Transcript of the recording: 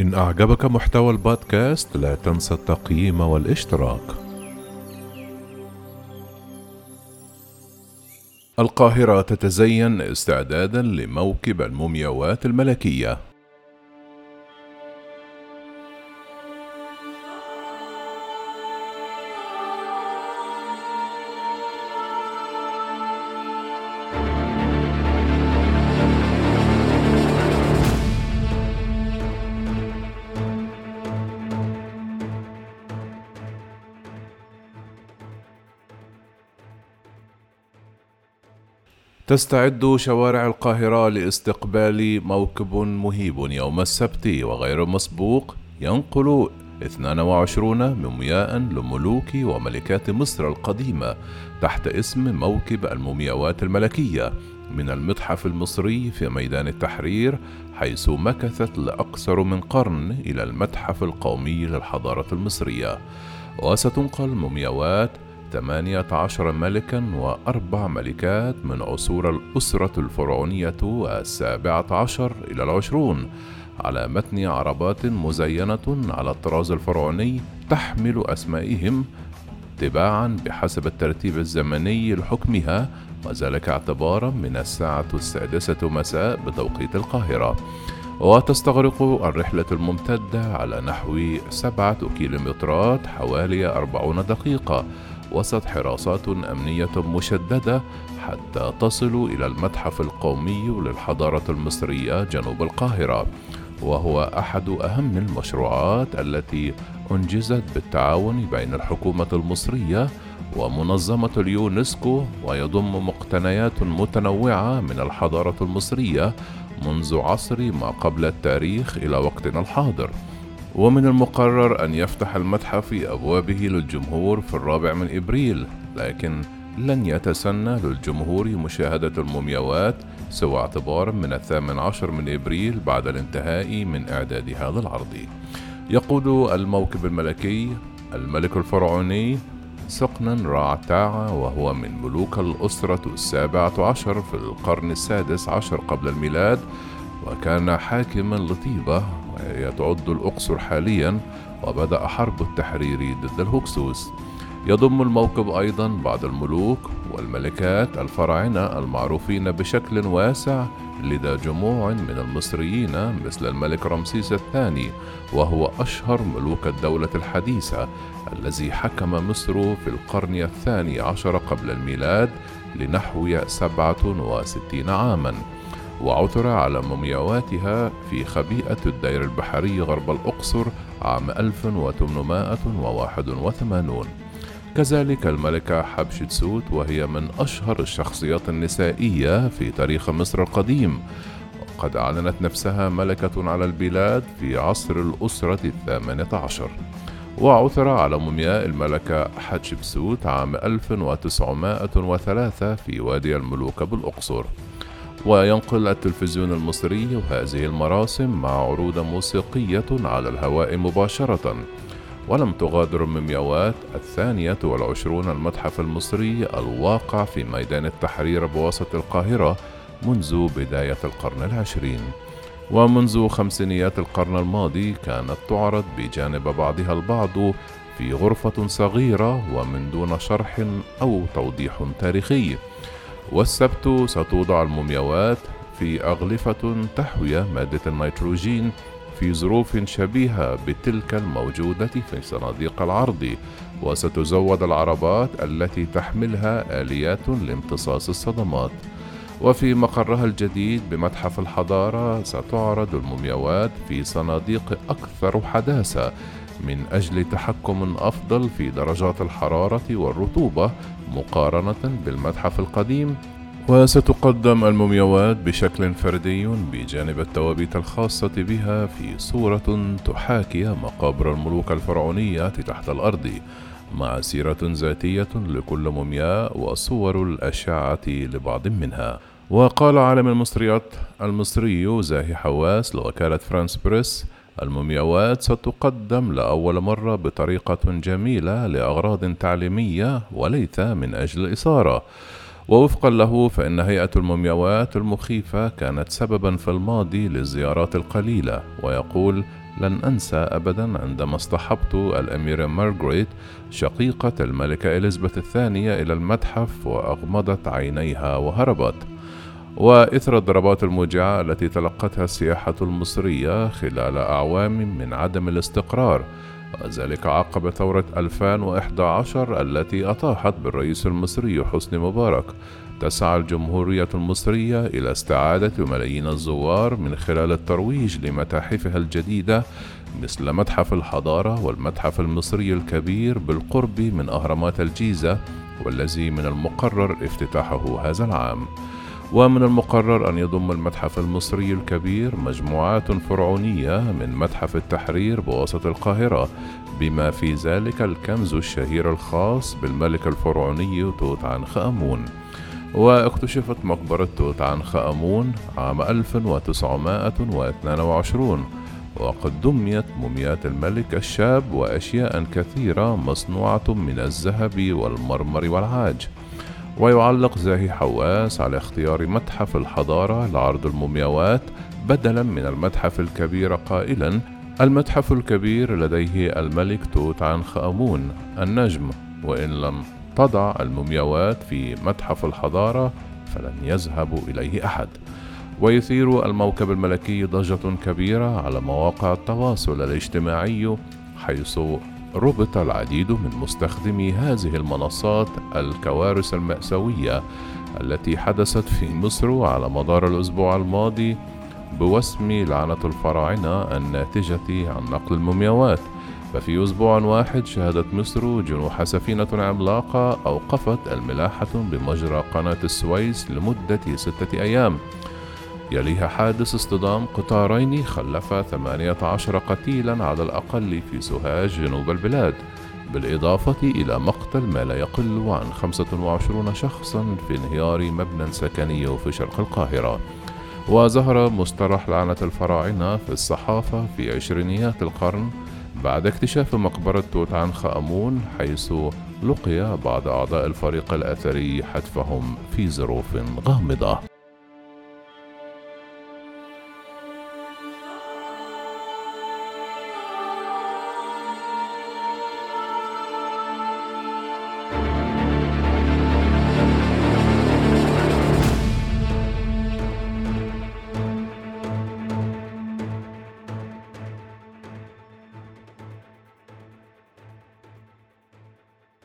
إن أعجبك محتوى البودكاست لا تنسى التقييم والاشتراك. القاهرة تتزين استعدادا لموكب المومياوات الملكية. تستعد شوارع القاهرة لاستقبال موكب مهيب يوم السبت وغير مسبوق. ينقل 22 مومياء لملوك وملكات مصر القديمة تحت اسم موكب المومياوات الملكية من المتحف المصري في ميدان التحرير حيث مكثت لأكثر من قرن إلى المتحف القومي للحضارة المصرية. وستنقل مومياوات ثمانية عشر ملكا وأربع ملكات من عصور الأسرة الفرعونية السابعة عشر إلى العشرون على متن عربات مزينة على الطراز الفرعوني تحمل أسمائهم تباعا بحسب الترتيب الزمني لحكمها وذلك اعتبارا من الساعة السادسة مساء بتوقيت القاهرة. وتستغرق الرحلة الممتدة على نحو سبعة كيلومترات حوالي أربعون دقيقة. وسط حراسات أمنية مشددة حتى تصلوا إلى المتحف القومي للحضارة المصرية جنوب القاهرة وهو أحد أهم المشروعات التي أنجزت بالتعاون بين الحكومة المصرية ومنظمة اليونسكو ويضم مقتنيات متنوعة من الحضارة المصرية منذ عصر ما قبل التاريخ إلى وقتنا الحاضر. ومن المقرر أن يفتح المتحف أبوابه للجمهور في الرابع من إبريل لكن لن يتسنى للجمهور مشاهدة المومياوات سوى اعتبارا من الثامن عشر من إبريل بعد الانتهاء من إعداد هذا العرض. يقود الموكب الملكي الملك الفرعوني سقنا راعتاع وهو من ملوك الأسرة السابعة عشر في القرن السادس عشر قبل الميلاد وكان حاكما لطيبة وهي تعد الأقصر حاليا وبدأ حرب التحرير ضد الهكسوس. يضم الموكب أيضا بعض الملوك والملكات الفراعنة المعروفين بشكل واسع لدى جموع من المصريين مثل الملك رمسيس الثاني وهو أشهر ملوك الدولة الحديثة الذي حكم مصر في القرن الثاني عشر قبل الميلاد لنحو سبعة وستين عاماً. وعثر على مومياواتها في خبيئة الدير البحري غرب الأقصر عام 1881 كذلك الملكة حبشتسوت وهي من أشهر الشخصيات النسائية في تاريخ مصر القديم. وقد أعلنت نفسها ملكة على البلاد في عصر الأسرة الثامنة عشر وعثر على مومياء الملكة حتشبسوت عام 1903 في وادي الملوك بالأقصر. وينقل التلفزيون المصري هذه المراسم مع عروض موسيقية على الهواء مباشرة. ولم تغادر المومياوات الثانية والعشرون المتحف المصري الواقع في ميدان التحرير بوسط القاهرة منذ بداية القرن العشرين. ومنذ خمسينيات القرن الماضي كانت تعرض بجانب بعضها البعض في غرفة صغيرة ومن دون شرح أو توضيح تاريخي. والسبت ستوضع المومياوات في أغلفة تحوي مادة النيتروجين في ظروف شبيهة بتلك الموجودة في صناديق العرض وستزود العربات التي تحملها آليات لامتصاص الصدمات. وفي مقرها الجديد بمتحف الحضارة ستعرض المومياوات في صناديق أكثر حداثة من أجل تحكم أفضل في درجات الحرارة والرطوبة مقارنة بالمتحف القديم. وستقدم المومياوات بشكل فردي بجانب التوابيت الخاصة بها في صورة تحاكي مقابر الملوك الفرعونية تحت الأرض مع سيرة ذاتية لكل مومياء وصور الأشعة لبعض منها. وقال عالم المصريات المصري زاهي حواس لوكالة فرانس بريس المومياوات ستقدم لأول مرة بطريقة جميلة لأغراض تعليمية وليس من أجل الإثارة. ووفقا له فإن هيئة المومياوات المخيفة كانت سببا في الماضي للزيارات القليلة. ويقول لن أنسى أبدا عندما اصطحبت الأميرة مارغريت شقيقة الملكة إليزابيث الثانية إلى المتحف وأغمضت عينيها وهربت. وإثر الضربات الموجعة التي تلقتها السياحة المصرية خلال أعوام من عدم الاستقرار وذلك عقب ثورة 2011 التي أطاحت بالرئيس المصري حسني مبارك تسعى الجمهورية المصرية إلى استعادة ملايين الزوار من خلال الترويج لمتاحفها الجديدة مثل متحف الحضارة والمتحف المصري الكبير بالقرب من أهرامات الجيزة والذي من المقرر افتتاحه هذا العام. ومن المقرر أن يضم المتحف المصري الكبير مجموعات فرعونية من متحف التحرير بوسط القاهرة بما في ذلك الكنز الشهير الخاص بالملك الفرعوني توت عنخ آمون واكتشفت مقبرة توت عنخ آمون عام 1922 وقد دميت موميات الملك الشاب وأشياء كثيرة مصنوعة من الذهب والمرمر والعاج. ويعلق زاهي حواس على اختيار متحف الحضارة لعرض المومياوات بدلا من المتحف الكبير قائلا المتحف الكبير لديه الملك توت عنخ آمون النجم. وإن لم تضع المومياوات في متحف الحضارة فلن يذهب إليه أحد. ويثير الموكب الملكي ضجة كبيرة على مواقع التواصل الاجتماعي حيث ربط العديد من مستخدمي هذه المنصات الكوارث المأساوية التي حدثت في مصر على مدار الأسبوع الماضي بوسم لعنة الفراعنة الناتجة عن نقل المومياوات. ففي أسبوع واحد شهدت مصر جنوح سفينة عملاقة أوقفت الملاحة بمجرى قناة السويس لمدة ستة أيام. يليها حادث اصطدام قطارين خلف 18 قتيلا على الأقل في سوهاج جنوب البلاد بالإضافة إلى مقتل ما لا يقل عن 25 شخصا في انهيار مبنى سكني في شرق القاهرة. وظهر مصطلح لعنة الفراعنة في الصحافة في عشرينيات القرن بعد اكتشاف مقبرة توت عنخ آمون حيث لقي بعض أعضاء الفريق الأثري حتفهم في ظروف غامضة.